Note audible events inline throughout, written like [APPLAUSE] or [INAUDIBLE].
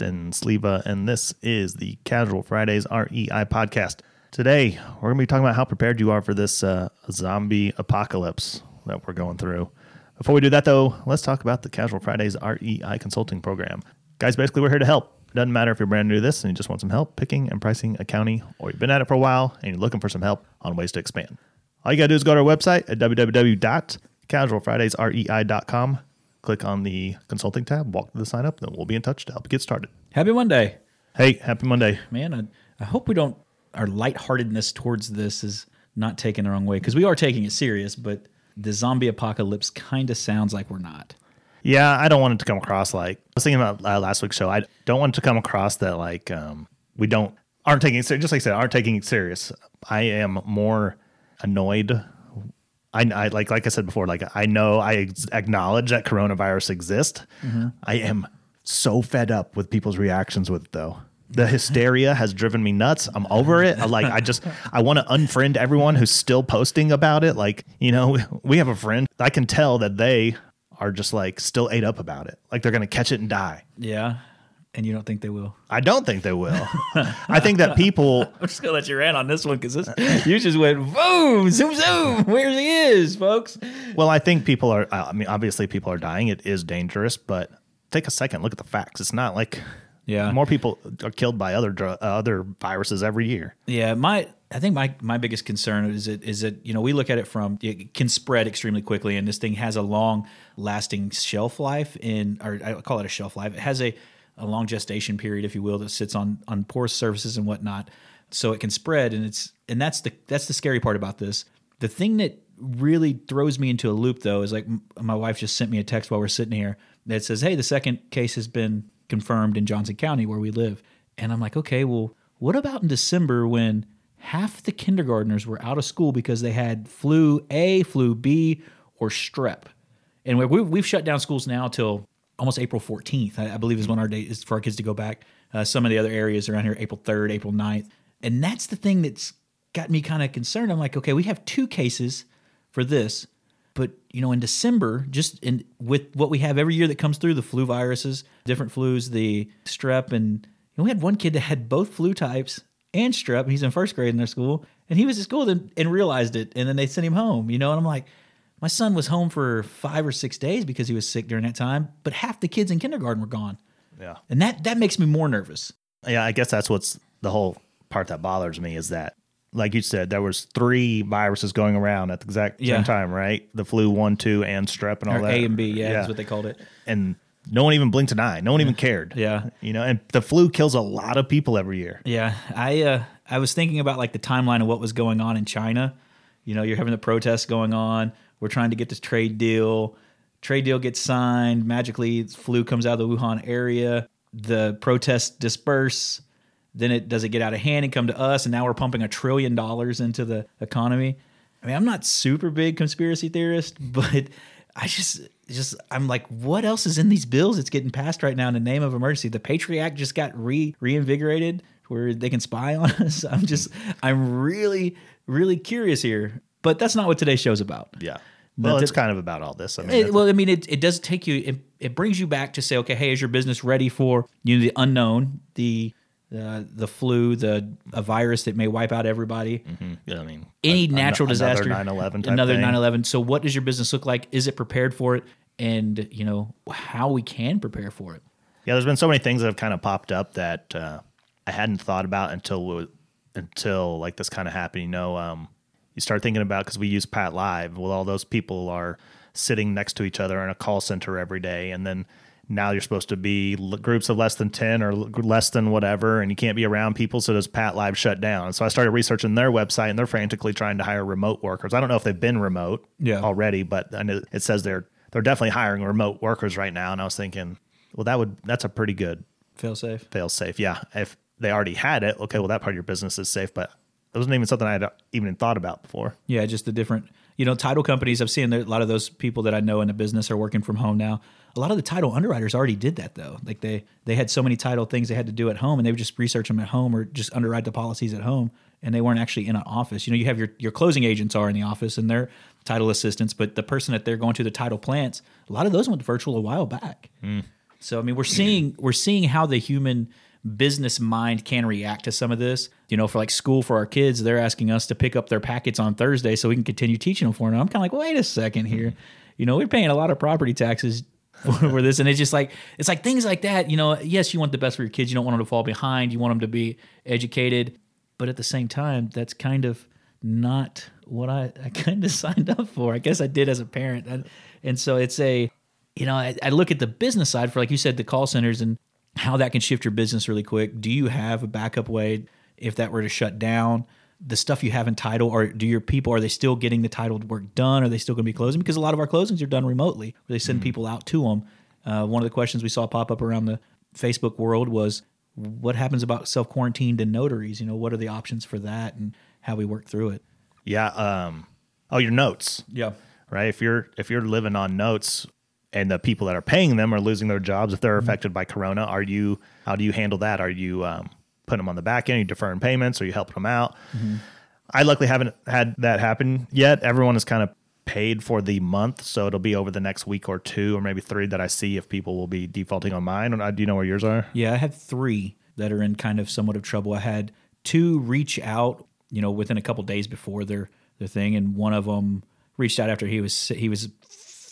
Justin Sleva, and this is the Casual Fridays REI podcast. Today, we're going to be talking about how prepared you are for this uh, zombie apocalypse that we're going through. Before we do that, though, let's talk about the Casual Fridays REI consulting program. Guys, basically, we're here to help. It doesn't matter if you're brand new to this and you just want some help picking and pricing a county, or you've been at it for a while and you're looking for some help on ways to expand. All you got to do is go to our website at www.casualfridaysrei.com click on the consulting tab, walk to the sign up, then we'll be in touch to help you get started. Happy Monday. Hey, happy Monday. Man, I, I hope we don't, our lightheartedness towards this is not taken the wrong way because we are taking it serious, but the zombie apocalypse kind of sounds like we're not. Yeah, I don't want it to come across like, I was thinking about uh, last week's show. I don't want it to come across that like um, we don't, aren't taking it serious. Just like I said, aren't taking it serious. I am more annoyed I, I, like like I said before, like I know I ex- acknowledge that coronavirus exists. Mm-hmm. I am so fed up with people's reactions with it though. The hysteria has driven me nuts. I'm over it. I, like I just I want to unfriend everyone who's still posting about it. Like, you know, we have a friend. I can tell that they are just like still ate up about it. Like they're going to catch it and die. Yeah. And you don't think they will? I don't think they will. I think that people. [LAUGHS] I'm just gonna let you rant on this one because [LAUGHS] you just went boom, zoom, zoom. Where he is, folks. Well, I think people are. I mean, obviously, people are dying. It is dangerous, but take a second, look at the facts. It's not like yeah, more people are killed by other uh, other viruses every year. Yeah, my I think my my biggest concern is it is that you know we look at it from it can spread extremely quickly, and this thing has a long lasting shelf life. In or I call it a shelf life. It has a a long gestation period, if you will, that sits on on porous surfaces and whatnot, so it can spread. And it's and that's the that's the scary part about this. The thing that really throws me into a loop though is like my wife just sent me a text while we're sitting here that says, "Hey, the second case has been confirmed in Johnson County where we live," and I'm like, "Okay, well, what about in December when?" Half the kindergartners were out of school because they had flu A, flu B, or strep. And we, we've shut down schools now till almost April 14th, I, I, believe is when our date is for our kids to go back. Uh, some of the other areas around here, April 3rd, April 9th. And that's the thing that's got me kind of concerned. I'm like, okay, we have two cases for this, but you know, in December, just in with what we have every year that comes through, the flu viruses, different flus, the strep, and you know, we had one kid that had both flu types and strep. He's in first grade in their school, and he was at school and, and realized it, and then they sent him home. You know, and I'm like, my son was home for five or six days because he was sick during that time, but half the kids in kindergarten were gone. Yeah. And that that makes me more nervous. Yeah, I guess that's what's the whole part that bothers me is that like you said, there was three viruses going around at the exact yeah. same time, right? The flu one, two, and strep and all or that. A and B, yeah, yeah, that's what they called it. And no one even blinked an eye. No one even [LAUGHS] cared. Yeah. You know, and the flu kills a lot of people every year. Yeah. I uh I was thinking about like the timeline of what was going on in China. You know, you're having the protests going on. We're trying to get this trade deal. Trade deal gets signed. Magically, flu comes out of the Wuhan area. The protests disperse. Then it does it get out of hand and come to us, and now we're pumping a trillion dollars into the economy. I mean, I'm not super big conspiracy theorist, [LAUGHS] but I just just I'm like, what else is in these bills that's getting passed right now in the name of emergency? The Patriot Act just got re reinvigorated where they can spy on [LAUGHS] us. I'm just I'm really really curious here but that's not what today's show's about. Yeah. Well, it's kind of about all this. I mean, it, well, I mean, it, it does take you, it, it brings you back to say, okay, hey, is your business ready for you know the unknown, the uh, the flu, the a virus that may wipe out everybody. Mm-hmm. Yeah, I mean, any a, natural another disaster, 9/11, another 9/11. So, what does your business look like? Is it prepared for it? And you know how we can prepare for it. Yeah, there's been so many things that have kind of popped up that uh, I hadn't thought about until until like this kind of happened. You know, um, you start thinking about because we use PATLive. Well, all those people are sitting next to each other in a call center every day, and then now you're supposed to be groups of less than 10 or less than whatever and you can't be around people so does PATLive shut down so i started researching their website and they're frantically trying to hire remote workers i don't know if they've been remote yeah. already but I know it says they're they're definitely hiring remote workers right now and i was thinking well that would that's a pretty good fail safe fail safe yeah if they already had it, okay, well that part of your business is safe, but it wasn't even something I had even thought about before. Yeah, just the different, you know, title companies. I've seen a lot of those people that I know in the business are working from home now. A lot of the title underwriters already did that though. Like they they had so many title things they had to do at home, and they would just research them at home or just underwrite the policies at home, and they weren't actually in an office. You know, you have your your closing agents are in the office and they're title assistants, but the person that they're going to the title plants, a lot of those went virtual a while back. Mm. So I mean, we're seeing we're seeing how the human business mind can react to some of this. You know, for like school for our kids, they're asking us to pick up their packets on Thursday so we can continue teaching them for them. I'm kind of like, wait a second here. [LAUGHS] You know, we're paying a lot of property taxes [LAUGHS] for, this, and it's just like it's like things like that. You know, yes, you want the best for your kids. You don't want them to fall behind. You want them to be educated, but at the same time, that's kind of not what I, I kind of [LAUGHS] signed up for. I guess I did as a parent, and, and so it's a you know, I, I, look at the business side for, like you said, the call centers and how that can shift your business really quick. Do you have a backup way if that were to shut down? The stuff you have in title, or do your people are they still getting the title work done? Are they still going to be closing? Because a lot of our closings are done remotely, where they send mm-hmm. people out to them. Uh, one of the questions we saw pop up around the Facebook world was, what happens about self quarantined and notaries? You know, what are the options for that, and how we work through it? Yeah. Um, oh, your notes. Yeah. Right. If you're if you're living on notes, and the people that are paying them are losing their jobs if they're mm-hmm. affected by corona. Are you how do you handle that? Are you um, putting them on the back end? Are you deferring payments? Are you helping them out? Mm-hmm. i luckily haven't had that happen yet. Everyone is kind of paid for the month so it'll be over the next week or two or maybe three that i see if people will be defaulting on mine. Do you know where yours are? Yeah i have three that are in kind of somewhat of trouble. I had two reach out you know within a couple days before their their thing and one of them reached out after he was he was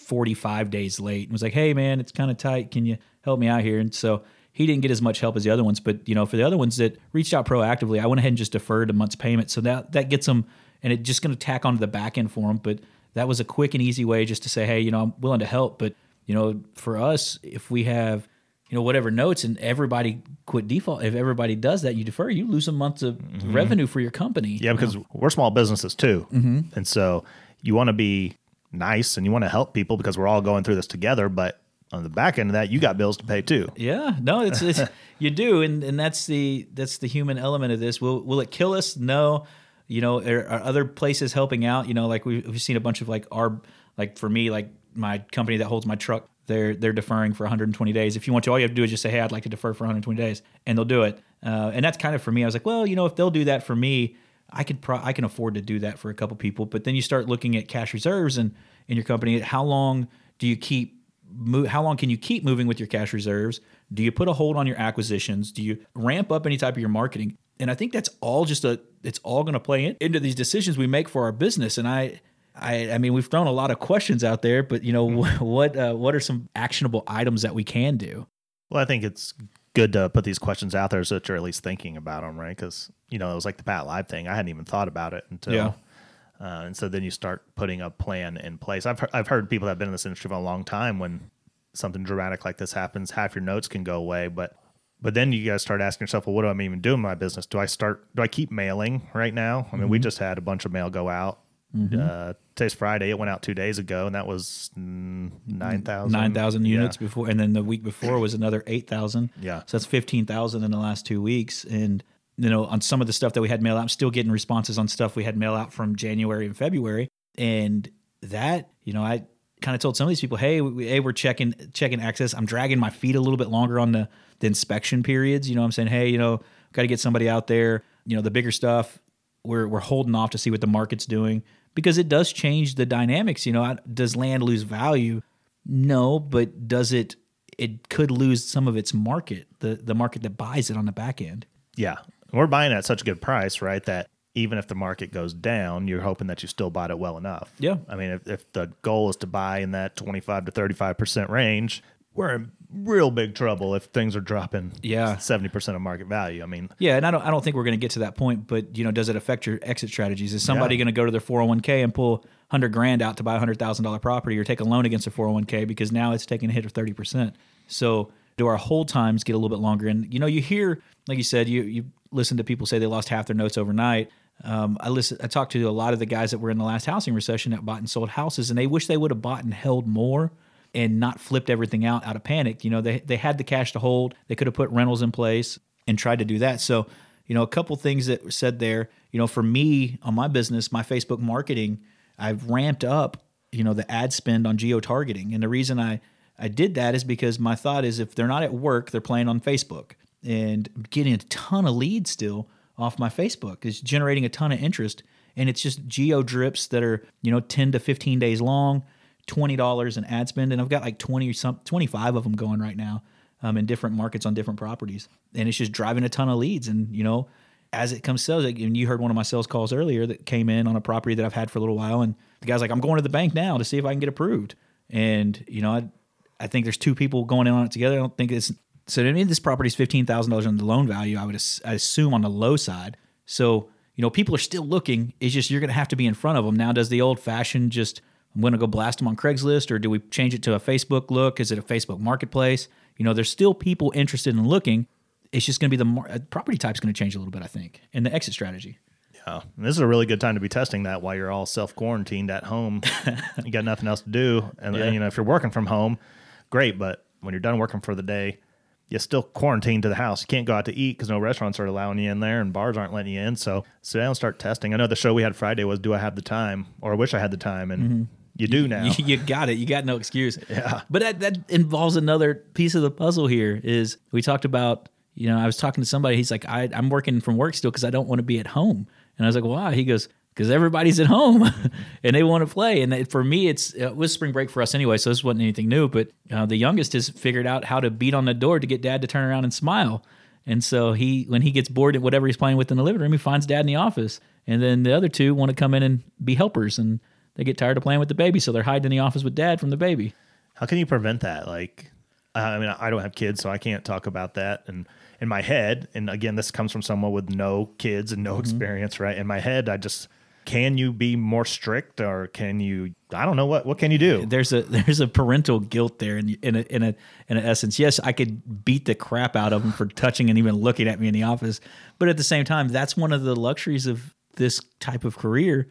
45 days late and was like, "Hey man, it's kind of tight. Can you help me out here?" And so he didn't get as much help as the other ones, but you know, for the other ones that reached out proactively, I went ahead and just deferred a month's payment. So that that gets them and it just going to tack onto the back end for them, but that was a quick and easy way just to say, "Hey, you know, I'm willing to help, but you know, for us, if we have you know whatever notes and everybody quit default if everybody does that you defer you lose a month of mm-hmm. revenue for your company yeah because know? we're small businesses too mm-hmm. and so you want to be nice and you want to help people because we're all going through this together, but on the back end of that, you got bills to pay too. Yeah, no, it's, it's [LAUGHS] you do, and and that's the that's the human element of this. Will will it kill us? No. You know, are, are other places helping out? You know, like we've, we've seen a bunch of like our like for me, like my company that holds my truck, they're they're deferring for 120 days. If you want to, all you have to do is just say, "Hey, I'd like to defer for 120 days," and they'll do it. Uh, and that's kind of for me. I was like, well, you know, if they'll do that for me, I could pro- I can afford to do that for a couple people. But then you start looking at cash reserves and in your company? How long do you keep how long can you keep moving with your cash reserves? Do you put a hold on your acquisitions? Do you ramp up any type of your marketing? And I think that's all just a it's all going to play in, into these decisions we make for our business. And I I, I mean, we've thrown a lot of questions out there, but you know, mm-hmm. [LAUGHS] what uh, what are some actionable items that we can do? Well, I think it's good to put these questions out there so that you're at least thinking about them, right? Because you know, it was like the PATLive thing. I hadn't even thought about it until yeah. Uh, and so then you start putting a plan in place. I've, he- I've heard people that have been in this industry for a long time when something dramatic like this happens, half your notes can go away. But but then you guys start asking yourself, well, what do I even do in my business? Do I start? Do I keep mailing right now? I mean, mm-hmm. we just had a bunch of mail go out. Mm-hmm. Uh, today's Friday. It went out two days ago, and that was mm, nine thousand. Nine thousand units yeah. before, and then the week before was another eight thousand. Yeah, so that's fifteen thousand in the last two weeks, and you know, on some of the stuff that we had mail out, I'm still getting responses on stuff we had mail out from January and February. And that, you know, I kind of told some of these people, hey, we, hey, we're checking checking access. I'm dragging my feet a little bit longer on the, the inspection periods. You know, I'm saying, hey, you know, got to get somebody out there. You know, the bigger stuff, we're we're holding off to see what the market's doing because it does change the dynamics. You know, does land lose value? No, but does it? It could lose some of its market, the the market that buys it on the back end. Yeah, we're buying at such a good price, right? That even if the market goes down, you're hoping that you still bought it well enough. Yeah. I mean, if, if the goal is to buy in that 25 to 35% range, we're in real big trouble if things are dropping yeah 70% of market value. I mean, yeah, and I don't I don't think we're going to get to that point, but you know, does it affect your exit strategies? Is somebody yeah. going to go to their 401k and pull 100 grand out to buy a $100,000 property or take a loan against a 401k because now it's taking a hit of 30%. So, do our hold times get a little bit longer? And you know, you hear, like you said, you you listen to people say they lost half their notes overnight. Um, I listen. I talked to a lot of the guys that were in the last housing recession that bought and sold houses, and they wish they would have bought and held more and not flipped everything out out of panic. You know, they they had the cash to hold. They could have put rentals in place. and tried to do that. So, you know, a couple things that were said there, you know, for me on my business, my Facebook marketing, I've ramped up, you know, the ad spend on geo targeting. And the reason I, I did that is because my thought is if they're not at work, they're playing on Facebook and getting a ton of leads still off my Facebook is generating a ton of interest. And it's just geo drips that are, you know, 10 to 15 days long, $20 in ad spend. And I've got like 20 or some 25 of them going right now um, in different markets on different properties. And it's just driving a ton of leads. And, you know, as it comes sales, and you heard one of my sales calls earlier that came in on a property that I've had for a little while. And the guy's like, I'm going to the bank now to see if I can get approved. And, you know, I, I think there's two people going in on it together. I don't think it's so. To me, this property's is fifteen thousand dollars on the loan value. I would I assume on the low side. So you know, people are still looking. It's just you're going to have to be in front of them now. Does the old fashioned just I'm going to go blast them on Craigslist, or do we change it to a Facebook look? Is it a Facebook Marketplace? You know, there's still people interested in looking. It's just going to be the mar- uh, property type's going to change a little bit, I think, and the exit strategy. Yeah, and this is a really good time to be testing that while you're all self quarantined at home. [LAUGHS] you got nothing else to do, and Yeah. then you know if you're working from home, great. But when you're done working for the day, you're still quarantined to the house. You can't go out to eat because no restaurants are allowing you in there, and bars aren't letting you in. So sit down and start testing. I know the show we had Friday was "Do I have the time?" or "I wish I had the time," and you do now. You, [LAUGHS] you got it. You got no excuse. Yeah. But that, that involves another piece of the puzzle here is we talked about, you know, I was talking to somebody, he's like, I, I'm working from work still because I don't want to be at home. And I was like, why? He goes, because everybody's at home [LAUGHS] and they want to play. And for me, it's it was spring break for us anyway, so this wasn't anything new. But uh, the youngest has figured out how to beat on the door to get dad to turn around and smile. And so he, when he gets bored at whatever he's playing with in the living room, he finds dad in the office. And then the other two want to come in and be helpers, and they get tired of playing with the baby, so they're hiding in the office with dad from the baby. How can you prevent that? Like, I mean, I don't have kids, so I can't talk about that. And in my head, and again, this comes from someone with no kids and no Mm-hmm. experience, right? In my head, I just can you be more strict, or can you? I don't know what what can you do? there's a [LAUGHS] there's a parental guilt there in in a, in a in a essence. Yes, I could beat the crap out of them for touching and even looking at me in the office, but at the same time, that's one of the luxuries of this type of career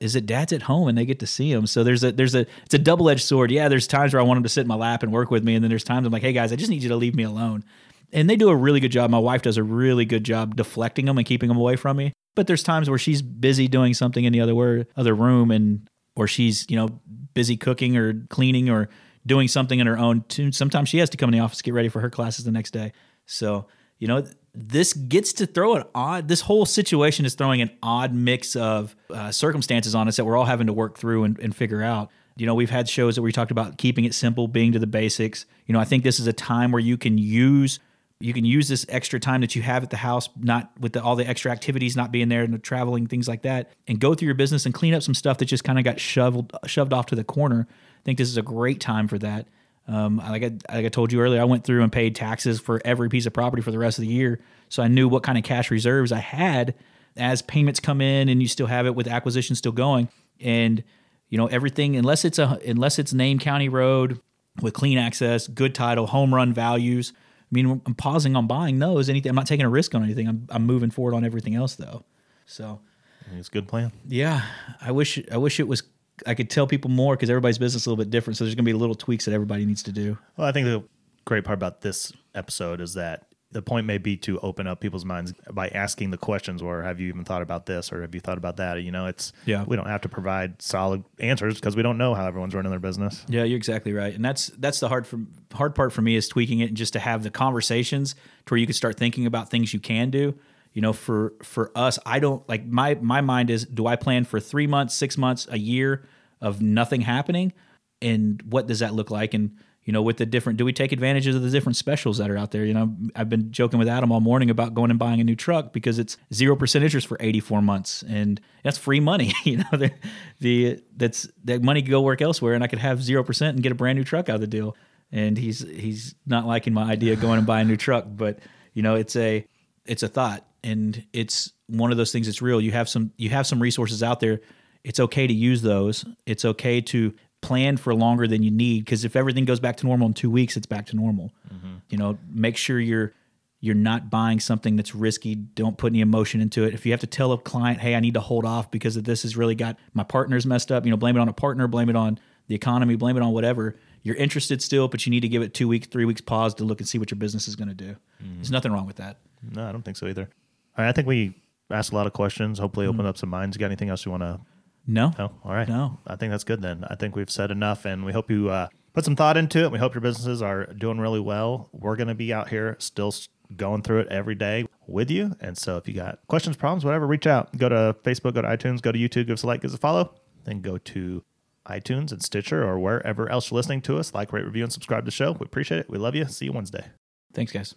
is that dad's at home and they get to see him. So there's a there's a it's a double edged sword. Yeah, there's times where I want him to sit in my lap and work with me, and then there's times I'm like, hey guys, I just need you to leave me alone. And they do a really good job. My wife does a really good job deflecting them and keeping them away from me. But there's times where she's busy doing something in the other wor- other room, and or she's you know busy cooking or cleaning or doing something in her own. Too. Sometimes she has to come in the office get ready for her classes the next day. So you know this gets to throw an odd. This whole situation is throwing an odd mix of uh, circumstances on us that we're all having to work through and, and figure out. You know, we've had shows that we talked about keeping it simple, being to the basics. You know, I think this is a time where you can use you can use this extra time that you have at the house, not with the, all the extra activities, not being there and the traveling, things like that, and go through your business and clean up some stuff that just kind of got shoved shoved off to the corner. I think this is a great time for that. Um, like I, like I told you earlier, I went through and paid taxes for every piece of property for the rest of the year, so I knew what kind of cash reserves I had as payments come in, and you still have it with acquisition still going, and you know everything unless it's a unless it's named county road with clean access, good title, home run values. I mean, I'm pausing on buying those. Anything, I'm not taking a risk on anything. I'm, I'm moving forward on everything else though. So It's a good plan. yeah, I wish I wish it was. I could tell people more because everybody's business is a little bit different. So there's gonna be little tweaks that everybody needs to do. Well, I think the great part about this episode is that the point may be to open up people's minds by asking the questions or have you even thought about this or have you thought about that you know it's Yeah. we don't have to provide solid answers because we don't know how everyone's running their business Yeah, you're exactly right, and that's that's the hard for, hard part for me is tweaking it and just to have the conversations to where you can start thinking about things you can do. You know, for for us, I don't like my my mind is: do I plan for three months, six months, a year of nothing happening, and what does that look like? And you know, with the different, do we take advantages of the different specials that are out there? You know, I've been joking with Adam all morning about going and buying a new truck because it's zero percent interest for eighty four months, and that's free money. [LAUGHS] You know, the, that's that money could go work elsewhere, and I could have zero percent and get a brand new truck out of the deal. And he's he's not liking my idea of going and buying a new truck, but you know, it's a it's a thought, and it's one of those things that's real. You have some you have some resources out there. It's okay to use those. It's okay to plan for longer than you need because if everything goes back to normal in two weeks, it's back to normal. Mm-hmm. You know, make sure you're you're not buying something that's risky. Don't put any emotion into it. If you have to tell a client, "Hey, I need to hold off because of this has really got my partner's messed up," you know, blame it on a partner, blame it on the economy, blame it on whatever. You're interested still, but you need to give it two weeks, three weeks pause to look and see what your business is going to do. Mm-hmm. There's nothing wrong with that. No, I don't think so either. Right, I think we asked a lot of questions. Hopefully, opened up some minds. You got anything else you want to? No. No. All right. No. I think that's good then. I think we've said enough, and we hope you uh, put some thought into it. We hope your businesses are doing really well. We're going to be out here still going through it every day with you. And so, if you got questions, problems, whatever, reach out. Go to Facebook, go to iTunes, go to YouTube, give us a like, give us a follow. Then go to iTunes and Stitcher or wherever else you're listening to us. Like, rate, review, and subscribe to the show. We appreciate it. We love you. See you Wednesday. Thanks, guys.